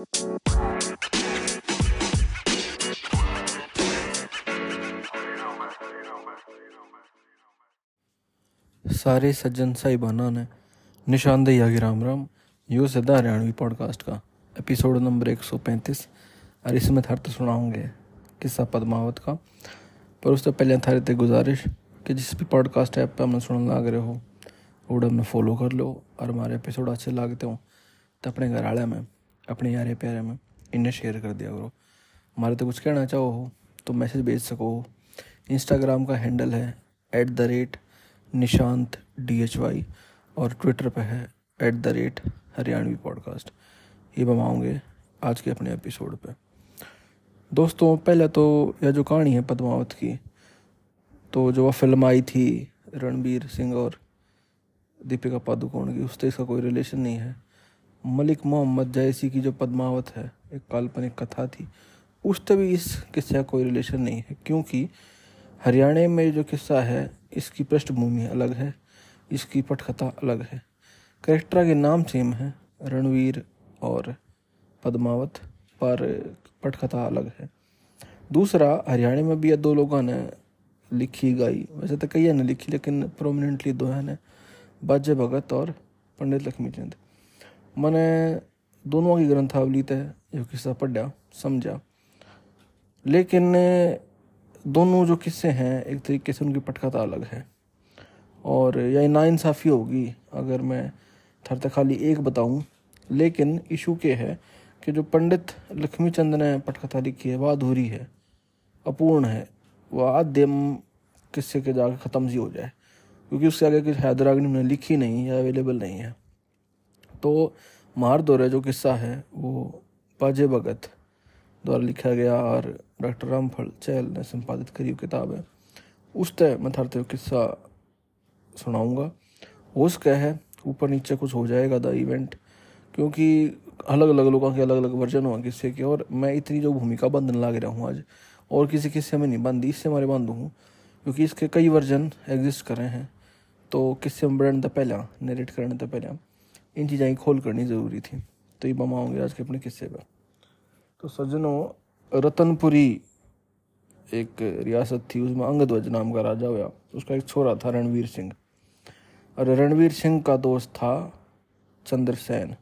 सारे सज्जन साहिबाना ने निशानदेही आगे राम राम। यो सदा हरियाणवी पॉडकास्ट का एपिसोड नंबर एक सौ पैंतीस। और इसमें थारे तो सुनाऊँगे किस्सा पद्मावत का। पर उससे पहले थारे ते गुजारिश कि जिस भी पॉडकास्ट ऐप पर हमने सुनने लग रहे हो वो हमने फॉलो कर लो और हमारे एपिसोड अच्छे लगते हो तो अपने घर वाले में अपने यारे प्यारे में इन्हें शेयर कर दिया करो। हमारे तो कुछ कहना चाहो हो तो मैसेज भेज सको हो। इंस्टाग्राम का हैंडल है at the rate Nishant D H Y और ट्विटर पर है at the rate Haryanvi podcast ये हम आज के अपने एपिसोड पे। दोस्तों, पहले तो यह जो कहानी है पद्मावत की तो जो वह फ़िल्म आई थी रणबीर सिंह और दीपिका पादुकोण की, उससे इसका कोई रिलेशन नहीं है। मलिक मोहम्मद जैसी की जो पद्मावत है, एक काल्पनिक कथा थी। उससे भी इस किस्से का कोई रिलेशन नहीं है, क्योंकि हरियाणा में जो किस्सा है, इसकी पृष्ठभूमि अलग है, इसकी पटकथा अलग है। करेक्टर के नाम सेम है, रणवीर और पद्मावत, पर पटकथा अलग है। दूसरा, हरियाणा में भी दो लोगों ने लिखी, गाई। वैसे तो कई ने लिखी, लेकिन प्रोमिनेंटली दो है बाजे भगत और पंडित लक्ष्मीचंद। मैंने दोनों की ग्रंथावली तय, जो किस्सा पढ़ा, समझा। लेकिन, दोनों जो किस्से हैं, एक तरीके से उनकी पटकथा अलग है। और यह नाइंसाफ़ी होगी, अगर मैं थर तक खाली एक बताऊँ। लेकिन, इशू के है कि जो पंडित लक्ष्मी चंद ने पटकथा लिखी है, वह अधूरी है, अपूर्ण है। वह आद्यम किस्से के जाकर ख़त्म सी हो जाए, क्योंकि उससे आगे कुछ हैदराग्नि ने लिखी नहीं या अवेलेबल नहीं है। तो मार दौरे जो किस्सा है, वो पाजे भगत द्वारा लिखा गया और डॉक्टर रामफल चैल ने संपादित करी किताब है। उस तय मैं थारते किस्सा सुनाऊँगा। उसका है, ऊपर नीचे कुछ हो जाएगा द इवेंट, क्योंकि अलग अलग लोगों के अलग अलग वर्जन हुआ किस्से के, और मैं इतनी जो भूमिका बंधन लाग रहा हूँ आज, और किसी किस्से में नहीं बंदी इससे हमारे बंद हूँ, क्योंकि इसके कई वर्जन एग्जिस्ट कर रहे हैं। तो किस्से में बढ़ने तो पहले नरेट करने तो पहले। इन चीज़ें खोल करनी ज़रूरी थी। तो ये बम आऊँगे आज के अपने किस्से पर तो सज्जनों, रतनपुरी एक रियासत थी, उसमें अंगध्वज नाम का राजा हुआ। उसका एक छोरा था, रणवीर सिंह। और रणवीर सिंह का दोस्त था चंद्रसेन।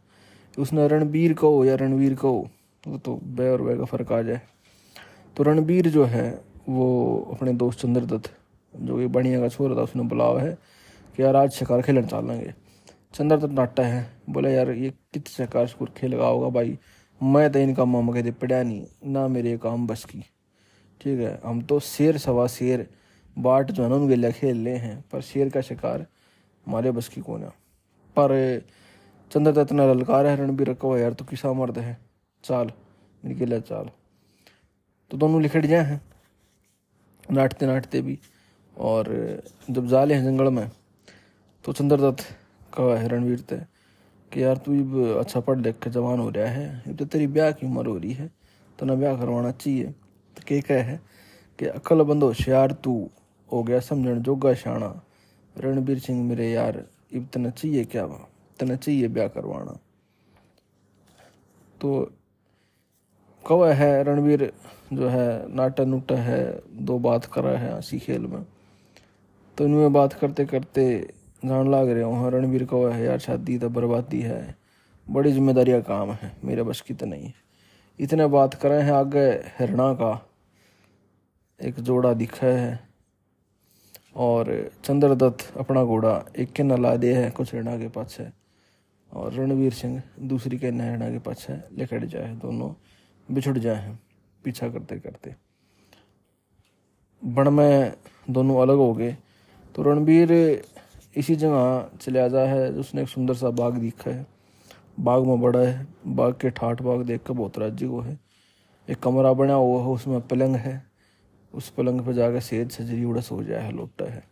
उसने रणबीर कहो या रणवीर कहो वो तो बे और बे का फ़र्क आ जाए। तो रणबीर जो है, वो अपने दोस्त चंद्रदत्त, जो कि बढ़िया का छोरा था, उसने बुलावा है कि यार आज शिकार खेलने चल लेंगे चंद्रदत्त नाटा है। बोला, यार, ये कित शिकार खेल होगा भाई। मैं तो इनका मामा कहते पढ़ा नहीं, ना मेरे काम बस की। ठीक है, हम तो शेर सवा शेर, बाट जो है ना खेल रहे हैं। पर शेर का शिकार हमारे बस की कौन है? पर चंद्र तो इतना ललकार है रणबीर हुआ यार तो किसा मर्द है। चाल, इनके लिए चाल। तो दोनों लिखट जाए हैं। नाटते नाटते भी। और जब जाले हैं जंगल में तो चंद्रदत्त कहा है रणवीर ते, कि यार तू अब अच्छा पढ़ लिख के जवान हो रहा है अब तो तेरी ब्याह की उम्र हो रही है तो ना ब्याह करवाना चाहिए। तो के कह है कि अकल बंद होशियार तू, हो गया समझण जोगा शाना रणबीर सिंह मेरे यार, इब तना चाहिए क्या वहाँ तना चाहिए ब्याह करवाना। तो कवा है रणवीर जो है नाटा नुटा है, दो बात कर है हँसी खेल में। तो इनमें बात करते करते जान लाग रहे हो रणवीर को है, यार, शादी तो बर्बादी है। बड़ी ज़िम्मेदारी का काम है, मेरे बस की तो नहीं। है इतने बात करें हैं आगे, हिरणा का। एक जोड़ा दिखा है, और चंद्रदत्त अपना घोड़ा एक के न ला दे है, कुछ हिरणा के पास है। और रणवीर सिंह दूसरी के हिरणा के पास है लेकड़ जाए, दोनों बिछुड़ जाए हैं, पीछा करते करते। बण में दोनों अलग हो गए तो रणबीर इसी जगह चले जा है, उसने एक सुंदर सा बाग दिखा है। बाग में बड़ा है, बाग के ठाठ बाग देख कर बहुत राज्य को है। एक कमरा बना हुआ है, उसमें पलंग है। उस पलंग पर जाकर सेज सजरी उड़ा सो जाए है लोटा है।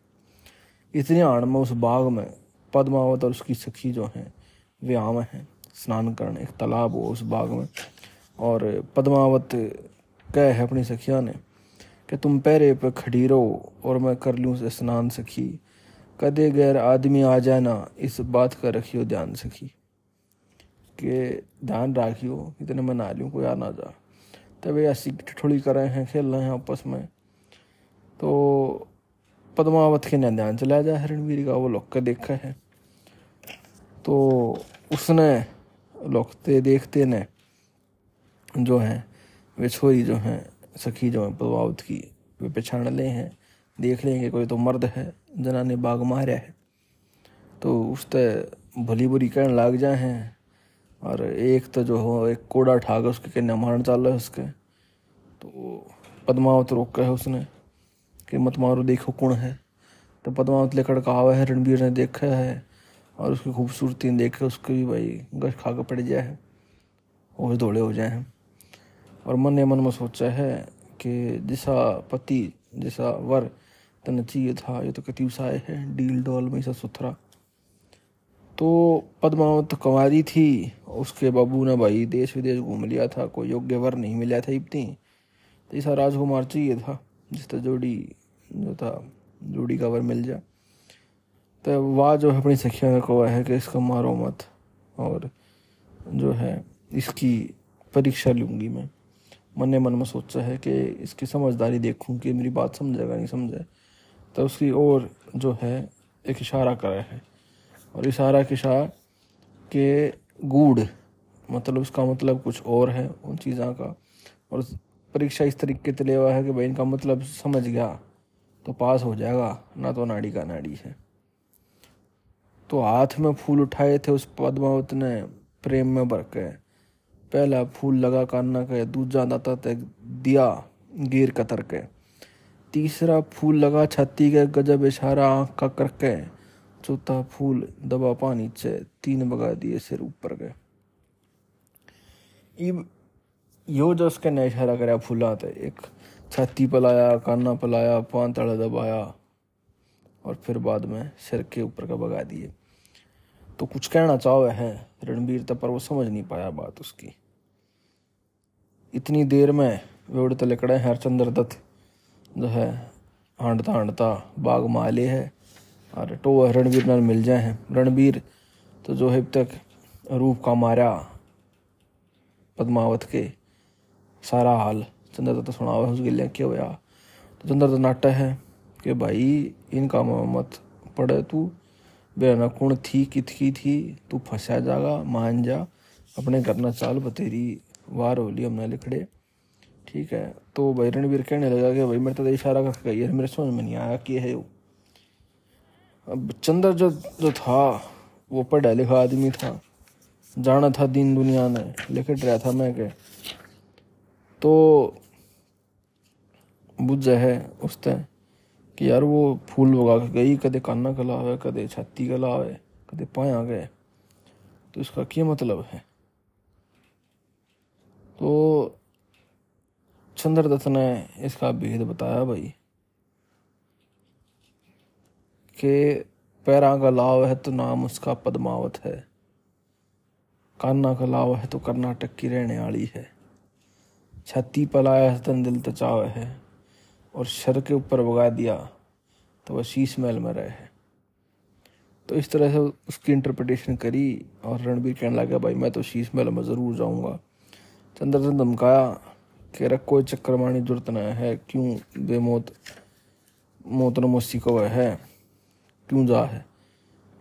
इतनी आड़ में उस बाग में पद्मावत और उसकी सखी जो है, वे आम हैं, स्नान करने, एक तालाब हो उस बाग में। और पद्मावत कह है अपनी सखिया ने कि तुम पैरे पर खड़ी रहो और मैं कर लूँ स्नान, सखी। कदे गैर आदमी आ जाना, इस बात का रखियो ध्यान सखी, के ध्यान राखियो इतने ना लूँ कोई आ ना जा। तब ऐसी ठिठोड़ी कर रहे हैं खेल रहे हैं आपस में। तो पद्मावत के ने ध्यान चला जाए रणवीर का वो लोग का देखा है। तो उसने लोकते देखते ने जो है, वे छोरी जो हैं, सखी जो है पद्मावत की, वे पहचान ले हैं, देख लेंगे, कोई तो मर्द है। जना ने बाग मारा है। तो उस भली बुरी कहने लाग जाए हैं और एक तो जो हो, एक कोड़ा ठाक उसके कहने मारन चाल है उसके। तो पद्मावत रोक है उसने कि मत मारो, देखो कौन है। तो पद्मावत लेकर कहा है, रणबीर ने देखा है और उसकी खूबसूरती देखे, उसके भी भाई गश खा कर पड़ जाए है। और दौड़े हो जाए हैं। और मन ने मन में सोचा है कि जैसा पति, जैसा वर तो कति उसाए है, डील डॉल में ऐसा सुथरा। तो पद्मावत कंवारी थी, उसके बाबू ने भाई देश विदेश घूम लिया था, कोई योग्य वर नहीं मिला था इतनी। तो ऐसा राजकुमार चाहिए था जिसका जोड़ी, जो था, जोड़ी का वर मिल जाए। तो वाह जो है अपनी सखिया ने कहा है कि इसका मारो मत, और जो है इसकी परीक्षा लूँगी मैं। मन ने मन में सोचा है कि इसकी समझदारी देखूँ कि मेरी बात समझेगा, नहीं समझे। तो उसकी और जो है, एक इशारा करे है। और इशारा किशा के गूढ़ मतलब उसका मतलब कुछ और है उन चीज़ों का। और परीक्षा इस तरीके से ले हुआ है कि भाई इनका मतलब समझ गया तो पास हो जाएगा, ना तो नाड़ी का नाड़ी है। तो हाथ में फूल उठाए थे उस पद्मावत ने, प्रेम में भर के। पहला फूल लगा कान्ना के दूजा दाता तक दिया, गिर कतर के। तीसरा फूल लगा छाती के गजब इशारा आँख का करके। चौथा फूल दबा पानी से तीन बगा दिए सिर ऊपर गए यो जो उसके नए इशारा कराया फूला थे, एक छाती पलाया, काना पलाया, पान तड़ा दबाया, और फिर बाद में सिर के ऊपर का बगा दिए। तो कुछ कहना चाहो है? रणबीर तब पर वो समझ नहीं पाया बात उसकी। इतनी देर में वे उड़ते लिकड़े हरचंद्र दत्त। जो है, हांडता हांडता बाग माले है और तो रणबीर नाल मिल जाए हैं। रणबीर तो जो है अब तक रूप का मारा पद्मावत के। सारा हाल चंद्र तो सुना हुआ उस गिले क्या हुआ तो चंद्र तो नाटा है कि भाई इन मत पड़े तू। बेना कौन थी कितकी थी, तू फंसा जागा, मान जा। अपने करना चाल, बतेरी वार होली हमने लिखड़े। ठीक है तो भाई रणवीर कहने लगा कि भाई मेरे तो इशारा करके गई है, मेरे समझ में नहीं आया कि है वो। अब चंद्र जो जो था, वो पढ़ा लिखा आदमी था, जाना था दीन दुनिया ने, लिखट रहा था मैं के। तो बुझ है उस कि यार वो फूल उगा के गई, कदे काना कला आवे कदे छाती कला आवे कदे पाया गए। तो इसका क्या मतलब है? तो चंद्रदत्त ने इसका भेद बताया भाई, के पैरा का लाव है तो नाम उसका पद्मावत है, कान्ना का लाव है तो कर्नाटक की रहने वाली है छत्ती पलाया है तन दिल तचाव है, और शर के ऊपर भगा दिया तो वह शीश महल में रहे है। तो इस तरह से उसकी इंटरप्रिटेशन करी और रणबीर कहने लगा, भाई, मैं तो शीश महल में ज़रूर जाऊँगा। चंद्रचंद धमकाया कि रख कोई चक्कर मारने ज़रूरत न है। क्यों? बेमौत मौत नमोसी को है? क्यों जा, है?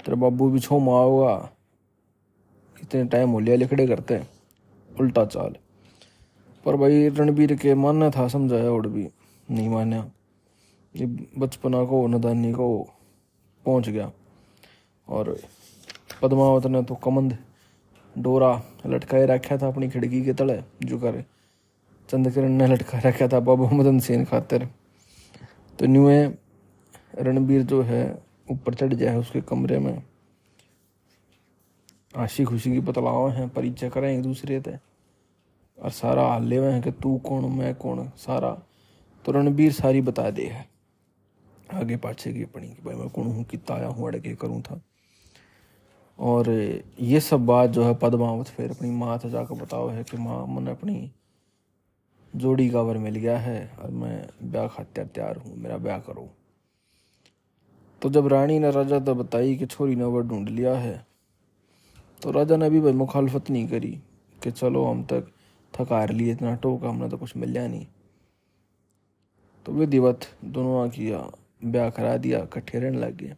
तेरे बाबू भी छो माँ होगा। इतने टाइम हो लिया लिखड़े करते। उल्टा चाल। पर भाई, रणबीर के मानना था, समझाया और भी। नहीं माना ये बचपना को, नदानी को पहुँच गया। और पद्मावत ने तो कमंद, डोरा लटकाए रखा था अपनी खिड़की के तले, जो कर। चंद्रकिरण ने लटका रखा था बाबू मदन सेन खातर। तो न्यू है रणबीर जो है, ऊपर चढ़ जाए उसके कमरे में। आशी खुशी की बतलाव हैं, परिचय करें एक दूसरे से। और सारा हाल ले हैं कि तू कौन, मैं कौन, सारा। तो रणबीर सारी बता दे है। आगे पाछे की अपनी कि भाई मैं कौन हूँ, कितना आया हूँ, अड़के करूँ था। और ये सब बात जो है पद्मावत फिर अपनी माँ से जाकर बताओ है कि माँ मैंने अपनी जोड़ी का वर मिल गया है और मैं ब्याह खातिर तैयार हूँ, मेरा ब्याह करो। तो जब रानी ने राजा तो बताई कि छोरी ने वह ढूंढ लिया है तो राजा ने भी भाई मुखालफत नहीं करी कि चलो हम तक थकार लिए, इतना टोका हमने तो कुछ मिलया नहीं। तो विधिवत दोनों किया ब्याह करा दिया, इकट्ठे रहने लग। गए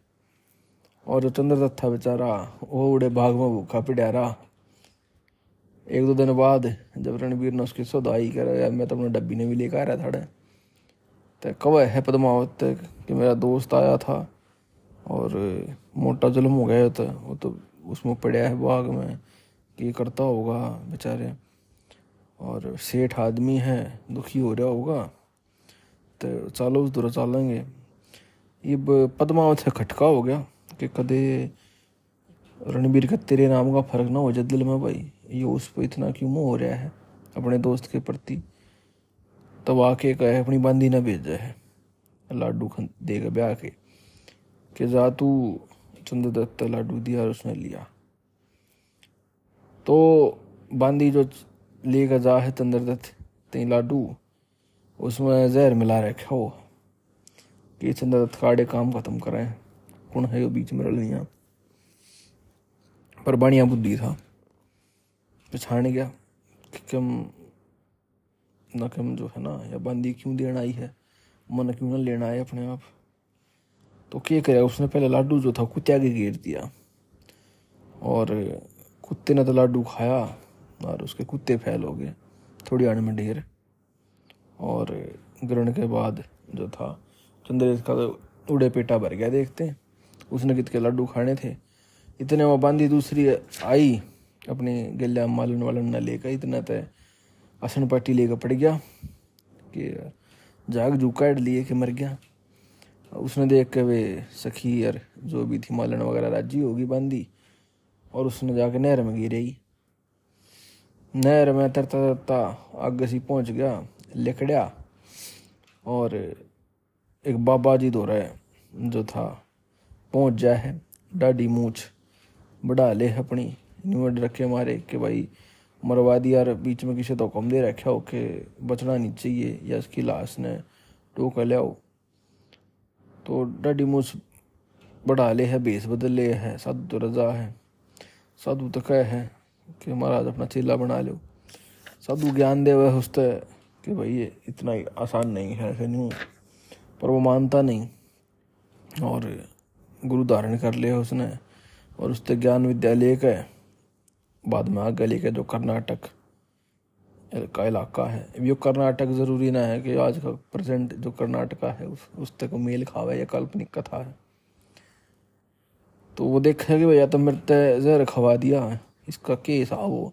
और जो चंद्रदत्त था बेचारा, वो उड़े भाग में भूखा पिड़ा रहा। एक दो दिन बाद जब रणबीर ने उसकी सौदाई कर मैं तो अपने डब्बी ने भी लेकर आ रहा था तो कब है पदमावत कि मेरा दोस्त आया था और मोटा जुलम हो गया था, वो तो उसमें पड़ा है बाग में कि करता होगा बेचारे। और सेठ आदमी है, दुखी हो रहा होगा तो चलो उस दूर चलेंगे। ये पदमावत से खटका हो गया कि कदे रणबीर का तेरे नाम का फ़र्क ना हो जाए दिल में भाई। ये पर इतना क्यों मुँह हो रहा है? अपने दोस्त के प्रति। तब आके कहे, अपनी बंदी ना भेजा है। लाडू खन देगा ब्याह के। कि जा तू चंद्रदत्त लाडू दिया और उसने लिया। तो बांदी जो लेकर जा है चंद्रदत्त तीन लाडू, उसमें जहर मिला रखे हो। कि चंद्रदत्त काड़े काम खत्म करें कौन है वो बीच में रलियाँ पर बढ़िया बुद्धि था। पछाड़ गया कि कम, न कम जो है ना, या बंदी क्यों देना आई है? मन क्यों ना लेना है अपने आप? तो क्या करे उसने पहले लाडू जो था, कुत्ते आगे घेर दिया। और कुत्ते ने तो लाडू खाया, और उसके कुत्ते फैल हो गए, थोड़ी आने में ढेर। और ग्रहण के बाद जो था चंद्रेश का तो उड़े पेटा भर गया, देखते उसने कित के लड्डू खाने थे। इतने वो बांदी दूसरी आई अपनी गल्या मालन वालन न लेकर इतना तय असन पट्टी लेकर पड़ गया कि जाग जू काट लिए कि मर गया। उसने देख के वे सखी और जो भी थी मालन वगैरह राज़ी होगी बांदी और उसने जाके नहर में गिरी। नहर में तरता तरता आगे सी पहुँच गया लिकड़िया और एक बाबा जी दो रहे, जो था, पहुँच जाए है डाडी मूछ, बढ़ा ले अपनी। न्यूड रखे मारे कि भाई मरवा दिया और बीच में किसी तो कम दे रखा हो कि बचना नहीं चाहिए या इसकी लाश ने टोका लियाओ तो डाडी मूछ बढ़ा ले है बेस बदल ले है, साधु तो रजा है, साधु तो कह है कि महाराज अपना चेला बना लो साधु ज्ञान दे वह उसते कि भाई ये इतना ही आसान नहीं है ऐसे नहीं पर वो मानता नहीं और गुरु धारण कर लिया उसने और उससे ज्ञान विद्या लेकर बाद में आगे लेकर जो कर्नाटक का इलाका है ये कर्नाटक ज़रूरी ना है कि आज का प्रेजेंट जो कर्नाटका है, उस उस तक मेल खावा या काल्पनिक कथा है। तो वो देखा कि भैया तो मेरे तय जहर खवा दिया इसका केस वो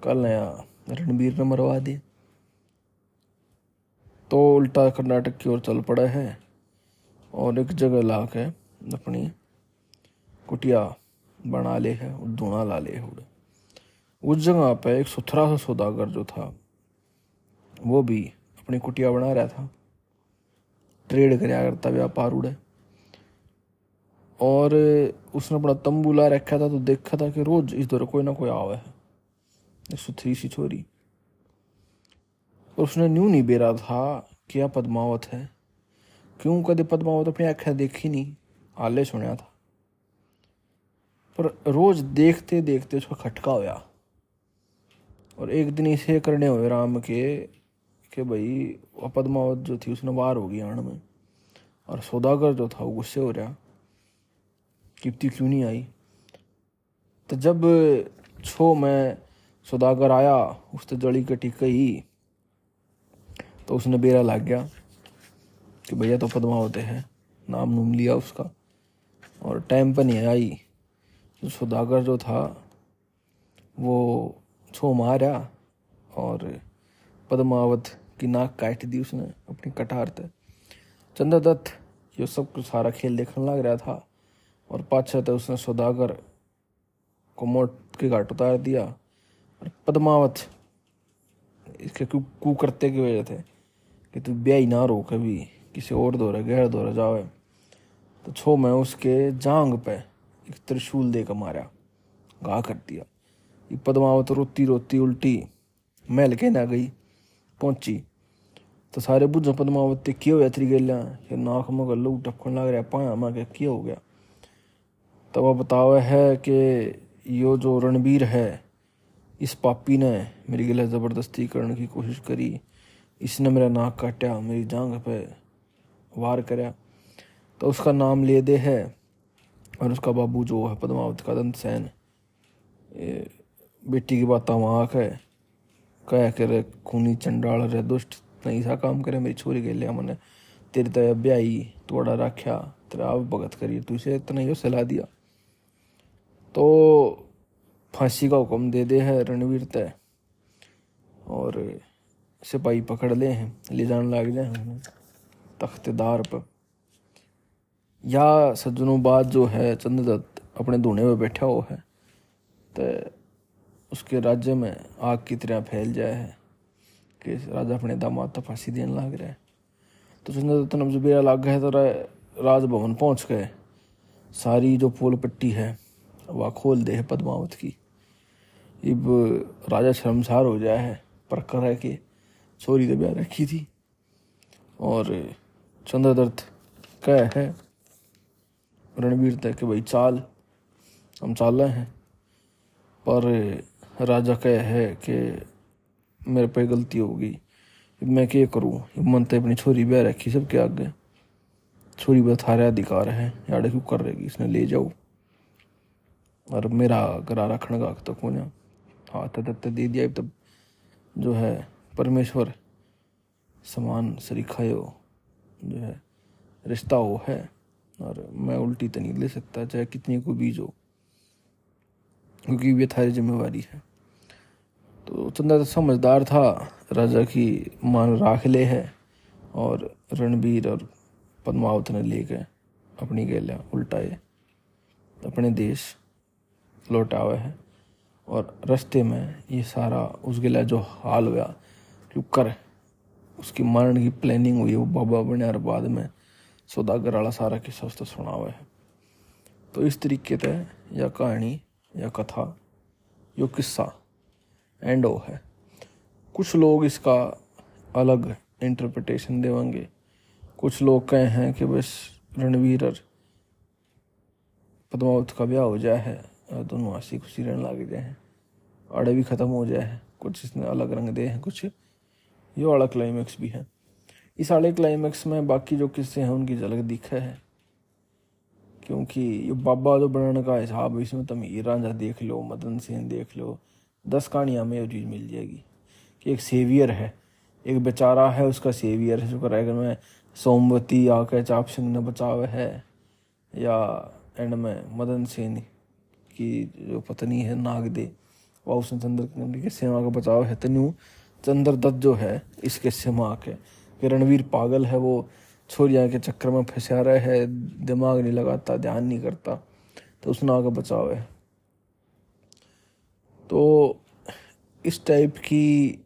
कल नया रणबीर ने मरवा दिया। तो उल्टा कर्नाटक की ओर चल पड़ा है, और एक जगह ला के अपनी कुटिया बना ले है, और धुना ला ले है उस जगह पर एक सुथरा सा सौदागर जो था, वो भी अपनी कुटिया बना रहा था। ट्रेड कराया करता व्यापार उड़े। और उसने अपना तंबू ला रखा था तो देखा था कि रोज इस दौर कोई ना कोई आवे है। सुथरी सी छोरी। और उसने न्यू नहीं बेरा था क्या पद्मावत है। क्यों? कदे पद्मावत अपनी आख्या देखी नहीं, आले सुनया था। पर रोज देखते देखते उसका खटका होया। और एक दिन इसे करने हुए राम के, कि भाई पद्मावत जो थी, उसने बाहर होगी आण में। और सौदागर जो था, वो गुस्से हो रहा किप्ती क्यों नहीं आई? तो जब छो में सौदागर आया उसने जड़ी कटी कही तो उसने बेरा लग गया, कि भैया तो पद्मावत है, नाम नूम लिया उसका। और टाइम पर नहीं आई। तो सौदागर जो था, वो छो मारा और पद्मावत की नाक काट दी उसने अपनी कटार से चंद्रदत्त, ये सब कुछ सारा खेल देखने लग रहा था और पाछे तो उसने सौदागर को मोट के घाट उतार दिया और पद्मावत इसके कू करते की वजह थे कि तू ब्याह ना रो कभी, किसी और दौरे, गैर दौरे जावे। तो छो मैं उसके जांग पे एक त्रिशूल दे कर मारा गा कर दिया। पद्मावत रोती रोती उल्टी, महल के ना गई, पहुँची। तो सारे बुझ पद्मावत क्यों हो यात्री गलिया ये नाक में गलो टपकन लग रहा पाया मैं क्या हो गया? तब वह बतावा है कि यो जो रणबीर है, इस पापी ने मेरी गिला ज़बरदस्ती करने की कोशिश करी। इसने मेरा नाक काटा मेरी जांग पे वार कराया तो उसका नाम ले दे है, और उसका बाबू जो है पद्मावत का दंत सैन। बेटी की बात वहाँ है। कह करे खूनी चंडाल रे, दुष्ट नहीं सा काम करे मेरी छोरी के लिया मैंने तेरी तय ब्याई तोड़ा राख्या, तेरा आप भगत करिए, तू इसे इतना ही सलाह दिया। तो फांसी का हुक्म दे दे है रणवीर तय और सिपाही पकड़ ले हैं, ले जाने लग जाए तख्तेदार पर। या सज्जनों बाद जो है, चंद्रदत्त अपने धुने में बैठा हुआ है। तो उसके राज्य में आग की तरह फैल जाए है, कि राजा अपने दामाद तो फांसी देने लग रहा है। तो चंद्रदत्त ने जब बेरा लग गए तो राजभवन पहुँच गए। सारी जो पोल पट्टी है, वह खोल दे है पद्मावत की। अब राजा शर्मसार हो जाए है, पर कर के छोरी तो ब्याह रखी थी। और चंद्रदत्त कह है रणवीर तय कि भाई चाल, हम चाल रहे हैं। पर राजा कह है कि मेरे पे गलती हो गई मैं क्या करूँ? मन तो अपनी छोरी ब्याह रखी सबके आगे। छोरी बस थारे अधिकार है, याडे क्यों कर रहेगी इसने ले जाओ। और मेरा गरा रखने का तो कौन हाथ तत्ते दे दिया तब जो है परमेश्वर, समान सरीखायो जो है रिश्ता हो है। और मैं उल्टी तो नहीं ले सकता, चाहे कितनी को बीज हो क्योंकि ये थारी जिम्मेवारी है। तो चंदा तो समझदार था राजा की मान राख ले है और रणबीर और पद्मावत ने ले गए अपनी गेलियाँ उल्टाए। अपने देश लौटावे है और रास्ते में ये सारा उस गिला जो हाल हुआ क्यों कर उसकी मरण की प्लानिंग हुई, वो बाबा बने और बाद में सौदागर वाला सारा किस्सा उसने सुना हुआ है। तो इस तरीके से यह कहानी या कथा यो किस्सा एंड ओ है। कुछ लोग इसका अलग इंटरप्रिटेशन देवेंगे। कुछ लोग कहे हैं कि बस रणवीर और पद्मावत का ब्याह हो जाए है दोनों हँसी खुशी रहने लग जाए हैं। आड़े भी ख़त्म हो जाए हैं। कुछ इसने अलग रंग दे हैं, कुछ ये वाला क्लाइमैक्स भी है। इस आड़े क्लाइमैक्स में बाकी जो किस्से हैं, उनकी झलक दिखा है। क्योंकि ये बाबा जो बनाने का हिसाब इसमें तुम हीर देख लो, मदन सेन देख लो दस कहानियाँ में ये चीज़ मिल जाएगी कि एक सेवियर है, एक बेचारा है उसका सेवियर है जो कर में सोमवती आके चाप सिंह ने बचाव है, या एंड में मदन सेन की जो पत्नी है नाग दे वह उसने चंद्र के सेवा का बचाव है। तनु चंद्र दत्त जो है, इसके सेवा के। कि रणवीर पागल है, वो छोरिया के चक्कर में फंसा रहा है, दिमाग नहीं लगाता, ध्यान नहीं करता तो उसने आगे बचाव है। तो इस टाइप की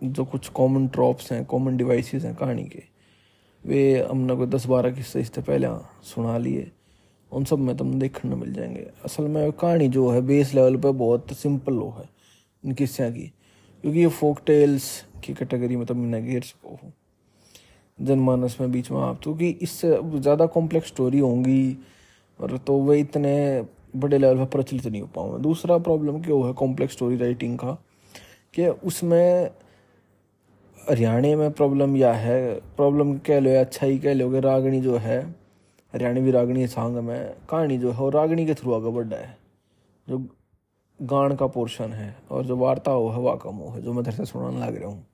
जो कुछ कॉमन ट्रॉप्स हैं कॉमन डिवाइसेस हैं कहानी के, वे हमने कोई दस बारह किस्से इससे पहले सुना लिए। उन सब में तुम देखने मिल जाएँगे। असल में कहानी जो है बेस लेवल पर बहुत सिंपल लो है, इन किस्से की। क्योंकि ये फोक टेल्स की कैटेगरी में तुम इन्हें घेर सको हो। जनमानस में बीच में आप, क्योंकि इससे ज़्यादा कॉम्प्लेक्स स्टोरी होंगी, और तो वे इतने बड़े लेवल पर प्रचलित नहीं हो पाऊँगा दूसरा प्रॉब्लम क्या है कॉम्प्लेक्स स्टोरी राइटिंग का? कि उसमें हरियाणा में प्रॉब्लम यह है? प्रॉब्लम कह लो या अच्छा ही कह लो कि रागणी जो है हरियाणवी रागणी सांग में, कहानी जो है वो रागणी के थ्रू आगे बढ़ा है। जो गान का पोर्शन है और जो वार्ता हो है वाकम कम हो है जो मैं से सुनाने लग रहा हूँ।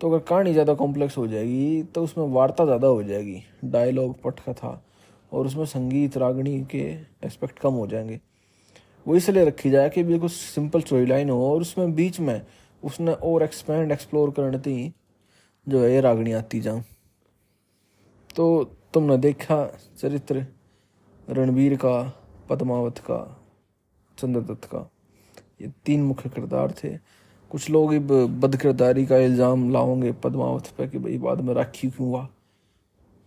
तो अगर कहानी ज़्यादा कॉम्प्लेक्स हो जाएगी तो उसमें वार्ता ज़्यादा हो जाएगी। डायलॉग पटकथा और उसमें संगीत, रागणी के एस्पेक्ट कम हो जाएँगे। वो इसलिए रखी जाए कि बिल्कुल सिंपल स्टोरी लाइन हो और उसमें बीच में उसने और एक्सपेंड एक्सप्लोर करने थी, जो है ये रागणी आती जाऊँ। तो तुमने देखा चरित्र रणवीर का, पद्मावत का चंद्रदत्त का, ये तीन मुख्य किरदार थे। कुछ लोग बद किरदारी का इल्ज़ाम लाओगे पद्मावत पे कि भाई बाद में राखी क्यों हुआ?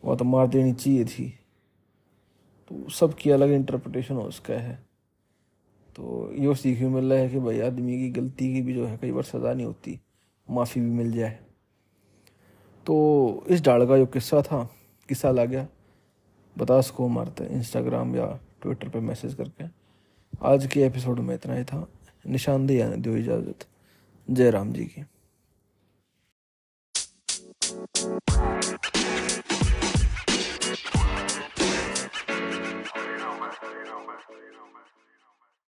वह तो मार देनी चाहिए थी। तो सबकी अलग इंटरप्रटेशन उसका है। तो ये सीख भी मिल रहा है कि भाई आदमी की गलती की भी जो है, कई बार सज़ा नहीं होती, माफ़ी भी मिल जाए। तो इस डाल का जो किस्सा था, किस्सा ला गया। बता सको मारते इंस्टाग्राम या ट्विटर पर मैसेज करके। आज के एपिसोड में इतना ही था। निशानदेही आने दो इजाज़त। जय राम जी की।